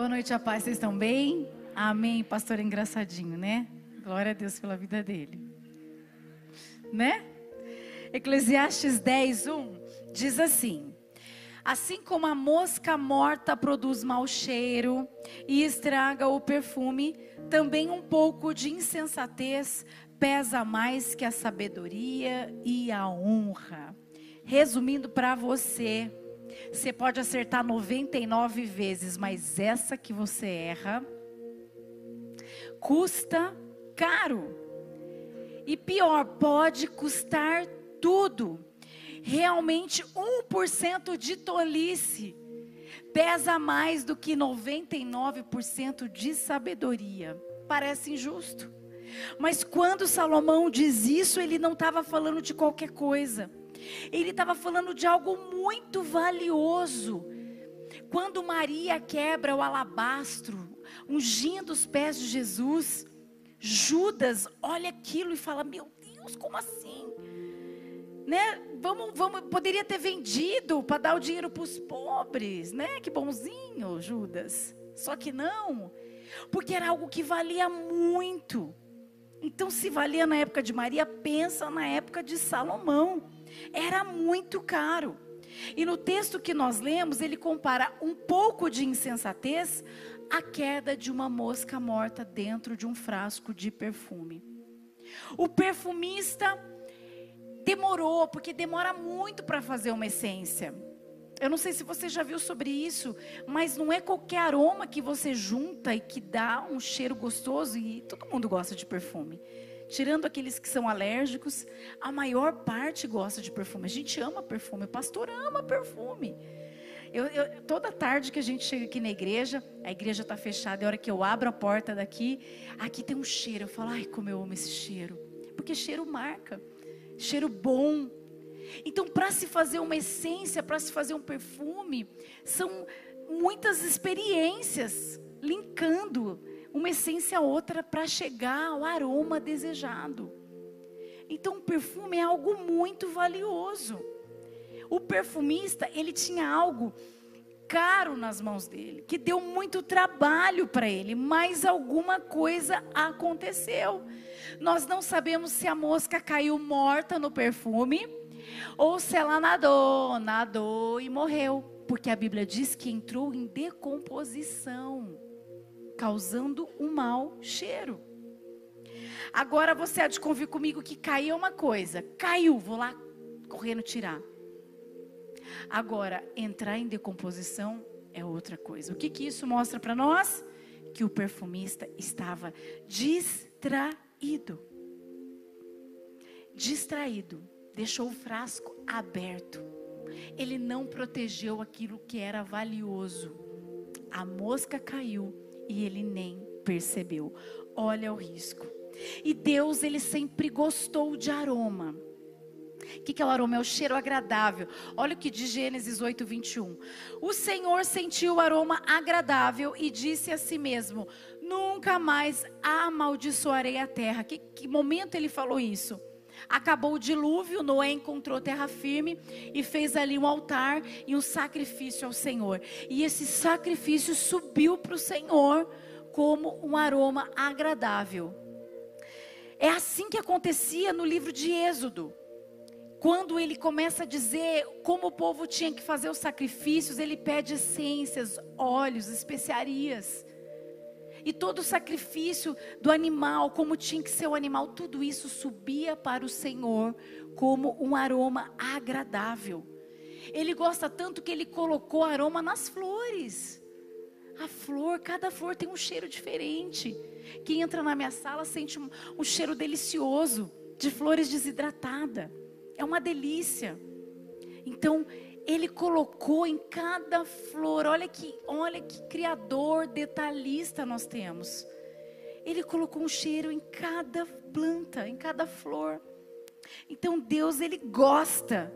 Boa noite, a paz. Vocês estão bem? Amém. Pastor é engraçadinho, né? Glória a Deus pela vida dele. Né? Eclesiastes 10, 1 diz assim: Assim como a mosca morta produz mau cheiro e estraga o perfume, também um pouco de insensatez pesa mais que a sabedoria e a honra. Resumindo para você, você pode acertar 99 vezes, mas essa que você erra custa caro. E pior, pode custar tudo. Realmente 1% de tolice pesa mais do que 99% de sabedoria. Parece injusto. Mas quando Salomão diz isso, ele não estava falando de qualquer coisa. Ele estava falando de algo muito valioso. Quando Maria quebra o alabastro, ungindo os pés de Jesus, Judas olha aquilo e fala: Meu Deus, como assim? Né? Vamos, vamos, poderia ter vendido para dar o dinheiro para os pobres, né? Que bonzinho, Judas. Só que não, porque era algo que valia muito. Então, se valia na época de Maria, pensa na época de Salomão. Era muito caro. E no texto que nós lemos, ele compara um pouco de insensatez à queda de uma mosca morta dentro de um frasco de perfume. O perfumista demorou, porque demora muito para fazer uma essência. Eu não sei se você já viu sobre isso, mas não é qualquer aroma que você junta e que dá um cheiro gostoso e todo mundo gosta de perfume. Tirando aqueles que são alérgicos, a maior parte gosta de perfume. A gente ama perfume, o pastor ama perfume. Eu, eu, toda tarde que a gente chega aqui na igreja, a igreja está fechada, e a hora que eu abro a porta daqui, aqui tem um cheiro. Eu falo, ai, como eu amo esse cheiro. Porque cheiro marca, cheiro bom. Então, para se fazer uma essência, para se fazer um perfume, são muitas experiências linkando uma essência a outra para chegar ao aroma desejado. Então, o perfume é algo muito valioso. O perfumista, ele tinha algo caro nas mãos dele, que deu muito trabalho para ele, mas alguma coisa aconteceu. Nós não sabemos se a mosca caiu morta no perfume ou se ela nadou, nadou e morreu, porque a Bíblia diz que entrou em decomposição causando um mau cheiro. Agora você há de convir comigo que caiu uma coisa. Caiu, vou lá correndo tirar. Agora, entrar em decomposição é outra coisa. O que, que isso mostra para nós? Que o perfumista estava distraído. Distraído. Deixou o frasco aberto. Ele não protegeu aquilo que era valioso. A mosca caiu e ele nem percebeu. Olha o risco. E Deus, ele sempre gostou de aroma. O que, é o aroma? É o cheiro agradável. Olha o que diz Gênesis 8, 21. O Senhor sentiu o aroma agradável e disse a si mesmo: Nunca mais amaldiçoarei a terra. Que, que momento ele falou isso? Acabou o dilúvio, Noé encontrou terra firme e fez ali um altar e um sacrifício ao Senhor. E esse sacrifício subiu para o Senhor como um aroma agradável. É assim que acontecia no livro de Êxodo. Quando ele começa a dizer como o povo tinha que fazer os sacrifícios, ele pede essências, óleos, especiarias. E todo o sacrifício do animal, como tinha que ser o animal, tudo isso subia para o Senhor como um aroma agradável. Ele gosta tanto que ele colocou aroma nas flores. A flor, cada flor tem um cheiro diferente. Quem entra na minha sala sente um, um cheiro delicioso de flores desidratada. É uma delícia. Então, ele colocou em cada flor, olha que, olha que criador detalhista nós temos. Ele colocou um cheiro em cada planta, em cada flor. Então Deus ele gosta.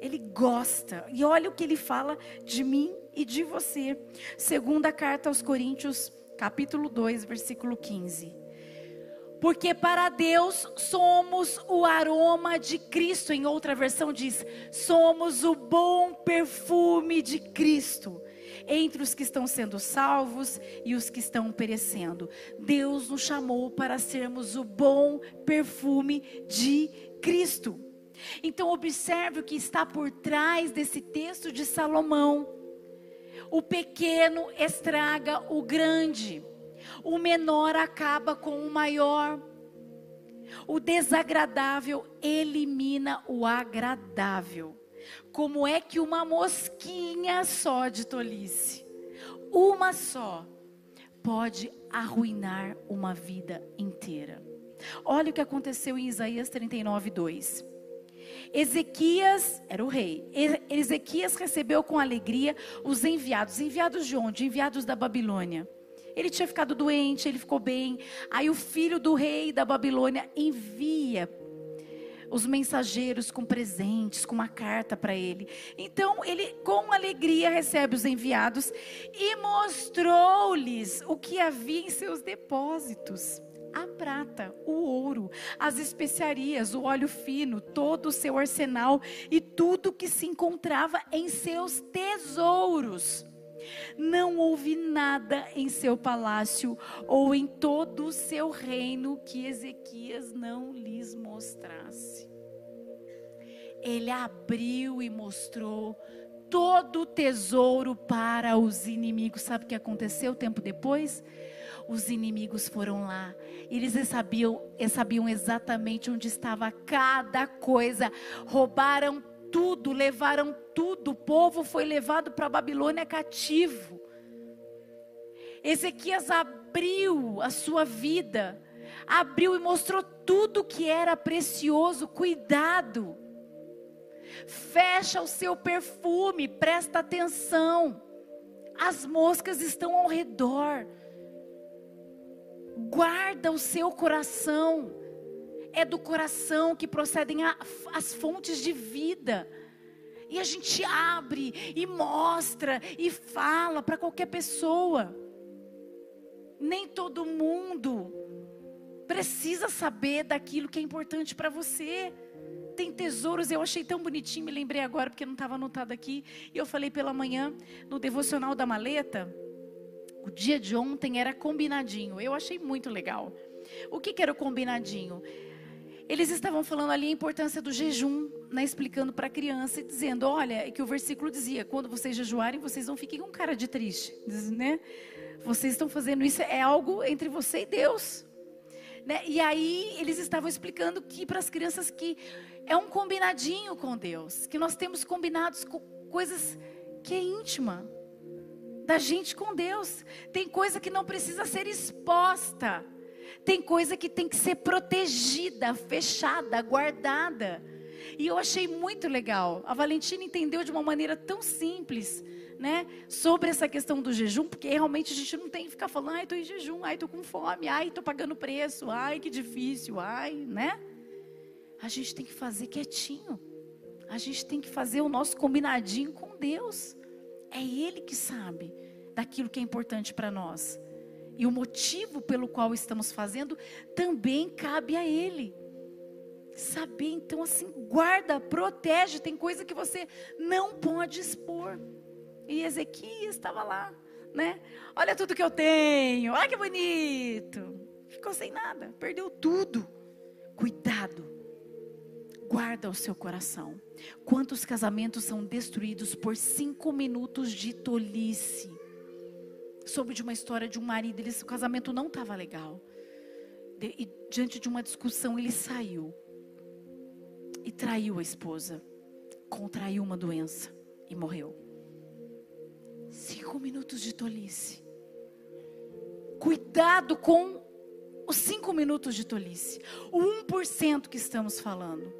Ele gosta. E olha o que ele fala de mim e de você. Segunda carta aos Coríntios, capítulo 2, versículo 15. Porque para Deus somos o aroma de Cristo. Em outra versão diz: somos o bom perfume de Cristo. entre os que estão sendo salvos e os que estão perecendo. Deus nos chamou para sermos o bom perfume de Cristo. Então, observe o que está por trás desse texto de Salomão. O pequeno estraga o grande, o menor acaba com o maior. O desagradável elimina o agradável. Como é que uma mosquinha só de tolice, uma só, pode arruinar uma vida inteira? Olha o que aconteceu em Isaías 39, 2. Ezequias era o rei. Ezequias recebeu com alegria os enviados. Enviados de onde? Enviados da Babilônia. Ele tinha ficado doente, ele ficou bem. Aí o filho do rei da Babilônia envia os mensageiros com presentes, com uma carta para ele. Então ele, com alegria, recebe os enviados e mostrou-lhes o que havia em seus depósitos a prata, o ouro, as especiarias, o óleo fino, todo o seu arsenal e tudo que se encontrava em seus tesouros. Não houve nada em seu palácio ou em todo o seu reino que Ezequias não lhes mostrasse. Ele abriu e mostrou todo o tesouro para os inimigos. Sabe o que aconteceu tempo depois? Os inimigos foram lá. Eles sabiam, sabiam exatamente onde estava cada coisa. Roubaram tudo, levaram tudo. O povo foi levado para a Babilônia cativo. Ezequias abriu a sua vida, abriu e mostrou tudo que era precioso. Cuidado. Fecha o seu perfume, presta atenção. As moscas estão ao redor. Guarda o seu coração é do coração que procedem a, as fontes de vida. E a gente abre e mostra e fala para qualquer pessoa. Nem todo mundo precisa saber daquilo que é importante para você. Tem tesouros, eu achei tão bonitinho, me lembrei agora porque não estava anotado aqui. E eu falei pela manhã no devocional da maleta. O dia de ontem era combinadinho. Eu achei muito legal. O que, que era o combinadinho? Eles estavam falando ali a importância do jejum, né, explicando para a criança e dizendo, olha, é que o versículo dizia, quando vocês jejuarem, vocês não fiquem com cara de triste, né? Vocês estão fazendo isso é algo entre você e Deus. Né? E aí eles estavam explicando que para as crianças que é um combinadinho com Deus, que nós temos combinados com coisas que é íntima da gente com Deus. Tem coisa que não precisa ser exposta. Tem coisa que tem que ser protegida, fechada, guardada. E eu achei muito legal. A Valentina entendeu de uma maneira tão simples, né? Sobre essa questão do jejum, porque realmente a gente não tem que ficar falando, ai, estou em jejum, ai, estou com fome, ai, estou pagando preço, ai, que difícil, ai, né? A gente tem que fazer quietinho. A gente tem que fazer o nosso combinadinho com Deus. É Ele que sabe daquilo que é importante para nós e o motivo pelo qual estamos fazendo também cabe a Ele. Saber, então, assim, guarda, protege. Tem coisa que você não pode expor. E Ezequias estava lá, né? Olha tudo que eu tenho, olha que bonito. Ficou sem nada, perdeu tudo. Cuidado, guarda o seu coração. Quantos casamentos são destruídos por cinco minutos de tolice? Soube de uma história de um marido, ele, o casamento não estava legal. De, e diante de uma discussão, ele saiu e traiu a esposa, contraiu uma doença e morreu. Cinco minutos de tolice. Cuidado com os cinco minutos de tolice. O 1% que estamos falando.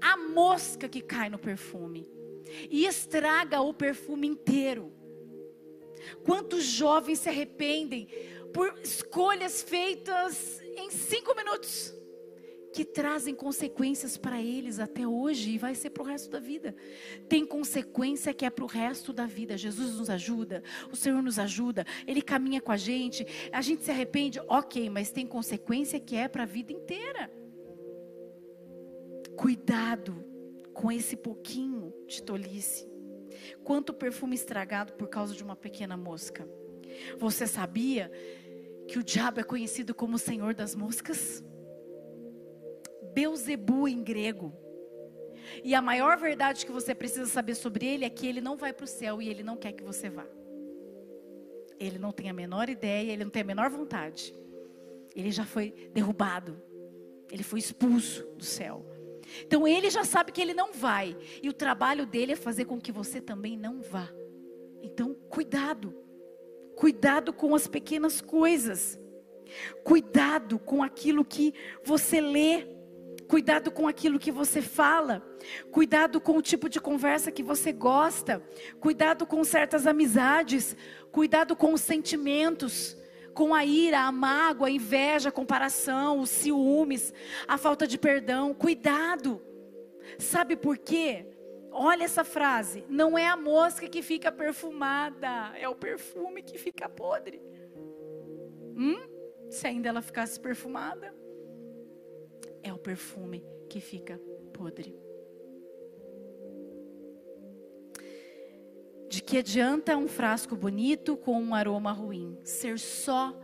A mosca que cai no perfume e estraga o perfume inteiro. Quantos jovens se arrependem por escolhas feitas em cinco minutos, que trazem consequências para eles até hoje e vai ser para o resto da vida. Tem consequência que é para o resto da vida. Jesus nos ajuda, o Senhor nos ajuda, Ele caminha com a gente, a gente se arrepende, ok, mas tem consequência que é para a vida inteira. Cuidado com esse pouquinho de tolice. Quanto perfume estragado por causa de uma pequena mosca. Você sabia que o diabo é conhecido como o senhor das moscas? Beuzebu em grego. E a maior verdade que você precisa saber sobre ele é que ele não vai para o céu e ele não quer que você vá. Ele não tem a menor ideia, ele não tem a menor vontade. Ele já foi derrubado. Ele foi expulso do céu. Então ele já sabe que ele não vai. E o trabalho dele é fazer com que você também não vá. Então, cuidado. Cuidado com as pequenas coisas. Cuidado com aquilo que você lê. Cuidado com aquilo que você fala. Cuidado com o tipo de conversa que você gosta. Cuidado com certas amizades. Cuidado com os sentimentos com a ira, a mágoa, a inveja, a comparação, os ciúmes, a falta de perdão. Cuidado. Sabe por quê? Olha essa frase: não é a mosca que fica perfumada, é o perfume que fica podre. Hum? Se ainda ela ficasse perfumada, é o perfume que fica podre. De que adianta um frasco bonito com um aroma ruim? Ser só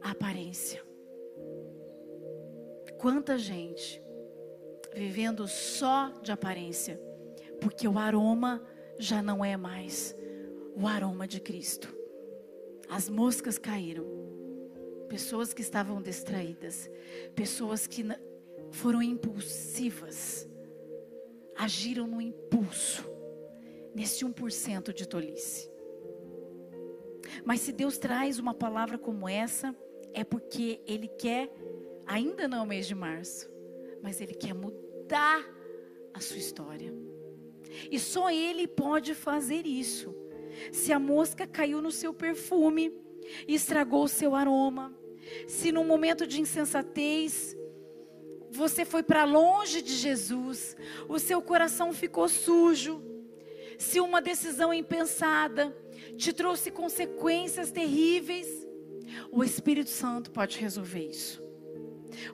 aparência. Quanta gente vivendo só de aparência, porque o aroma já não é mais o aroma de Cristo. As moscas caíram. Pessoas que estavam distraídas, pessoas que foram impulsivas, agiram no impulso nesse 1% de tolice. Mas se Deus traz uma palavra como essa, é porque Ele quer, ainda não é o mês de março, mas Ele quer mudar a sua história. E só Ele pode fazer isso. Se a mosca caiu no seu perfume e estragou o seu aroma, se num momento de insensatez você foi para longe de Jesus, o seu coração ficou sujo, se uma decisão impensada te trouxe consequências terríveis, o Espírito Santo pode resolver isso.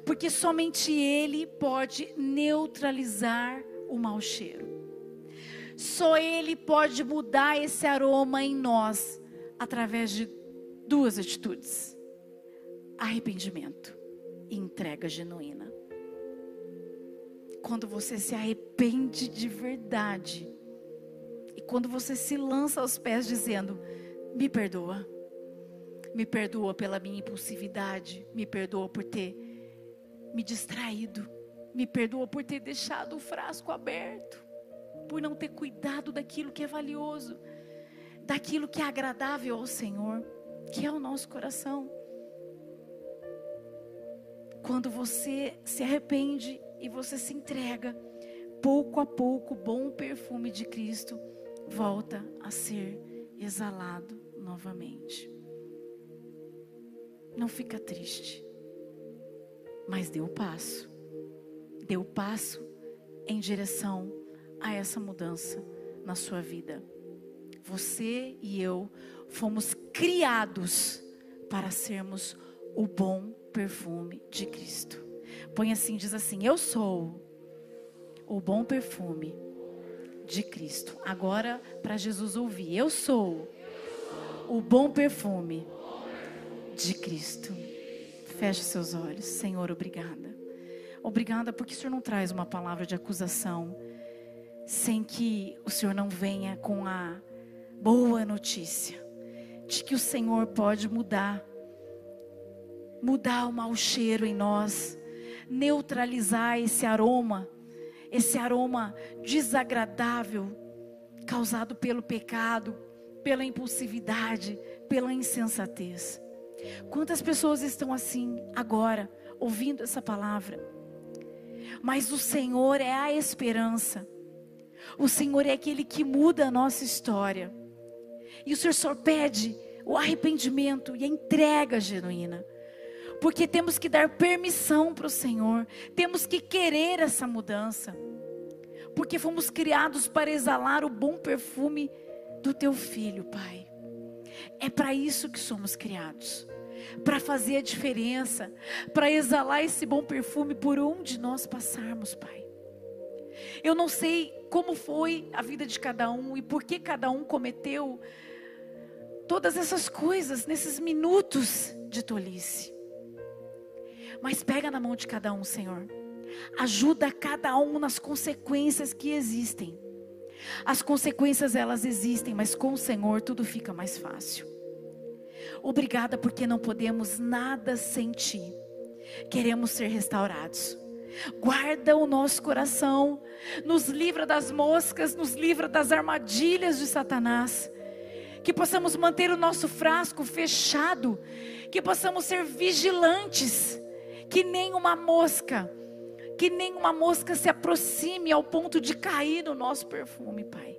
Porque somente Ele pode neutralizar o mau cheiro. Só Ele pode mudar esse aroma em nós através de duas atitudes: arrependimento e entrega genuína. Quando você se arrepende de verdade, quando você se lança aos pés dizendo: Me perdoa, me perdoa pela minha impulsividade, me perdoa por ter me distraído, me perdoa por ter deixado o frasco aberto, por não ter cuidado daquilo que é valioso, daquilo que é agradável ao Senhor, que é o nosso coração. Quando você se arrepende e você se entrega, pouco a pouco, bom perfume de Cristo volta a ser exalado novamente. Não fica triste, mas dê o passo. Dê o passo em direção a essa mudança na sua vida. Você e eu fomos criados para sermos o bom perfume de Cristo. Põe assim, diz assim: Eu sou o bom perfume de Cristo. Agora, para Jesus ouvir: Eu sou o bom perfume de Cristo. Feche seus olhos. Senhor, obrigada. Obrigada porque o Senhor não traz uma palavra de acusação sem que o Senhor não venha com a boa notícia de que o Senhor pode mudar mudar o mau cheiro em nós, neutralizar esse aroma esse aroma desagradável causado pelo pecado, pela impulsividade, pela insensatez. Quantas pessoas estão assim agora, ouvindo essa palavra? Mas o Senhor é a esperança. O Senhor é aquele que muda a nossa história. E o Senhor só pede o arrependimento e a entrega genuína. Porque temos que dar permissão para o Senhor, temos que querer essa mudança. Porque fomos criados para exalar o bom perfume do teu filho, Pai. É para isso que somos criados. Para fazer a diferença, para exalar esse bom perfume por onde nós passarmos, Pai. Eu não sei como foi a vida de cada um e por que cada um cometeu todas essas coisas nesses minutos de tolice. Mas pega na mão de cada um, Senhor. Ajuda cada um nas consequências que existem. As consequências elas existem, mas com o Senhor tudo fica mais fácil. Obrigada porque não podemos nada sem ti. Queremos ser restaurados. Guarda o nosso coração, nos livra das moscas, nos livra das armadilhas de Satanás. Que possamos manter o nosso frasco fechado, que possamos ser vigilantes, que nem uma mosca, que nem uma mosca se aproxime ao ponto de cair no nosso perfume, Pai.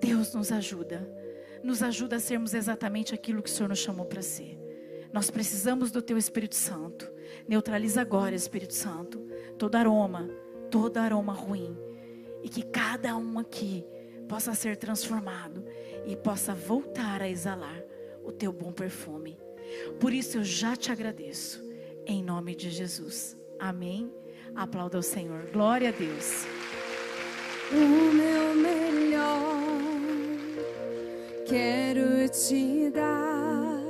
Deus nos ajuda, nos ajuda a sermos exatamente aquilo que o Senhor nos chamou para ser. Nós precisamos do Teu Espírito Santo. Neutraliza agora, Espírito Santo, todo aroma, todo aroma ruim. E que cada um aqui possa ser transformado e possa voltar a exalar o teu bom perfume. Por isso eu já te agradeço, em nome de Jesus. Amém. Aplauda o Senhor. Glória a Deus. O meu melhor quero te dar,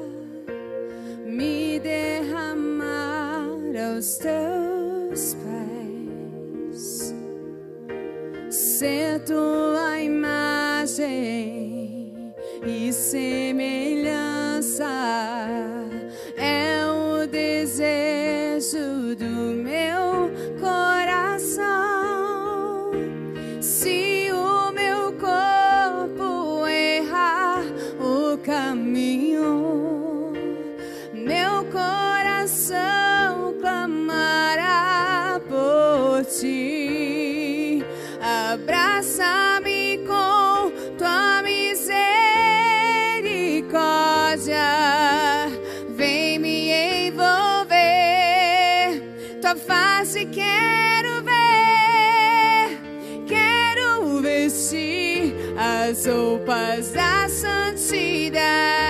me derramar aos teus pés, ser tua imagem e semelhança desejo do meu face quero ver. Quero vestir as roupas da santidade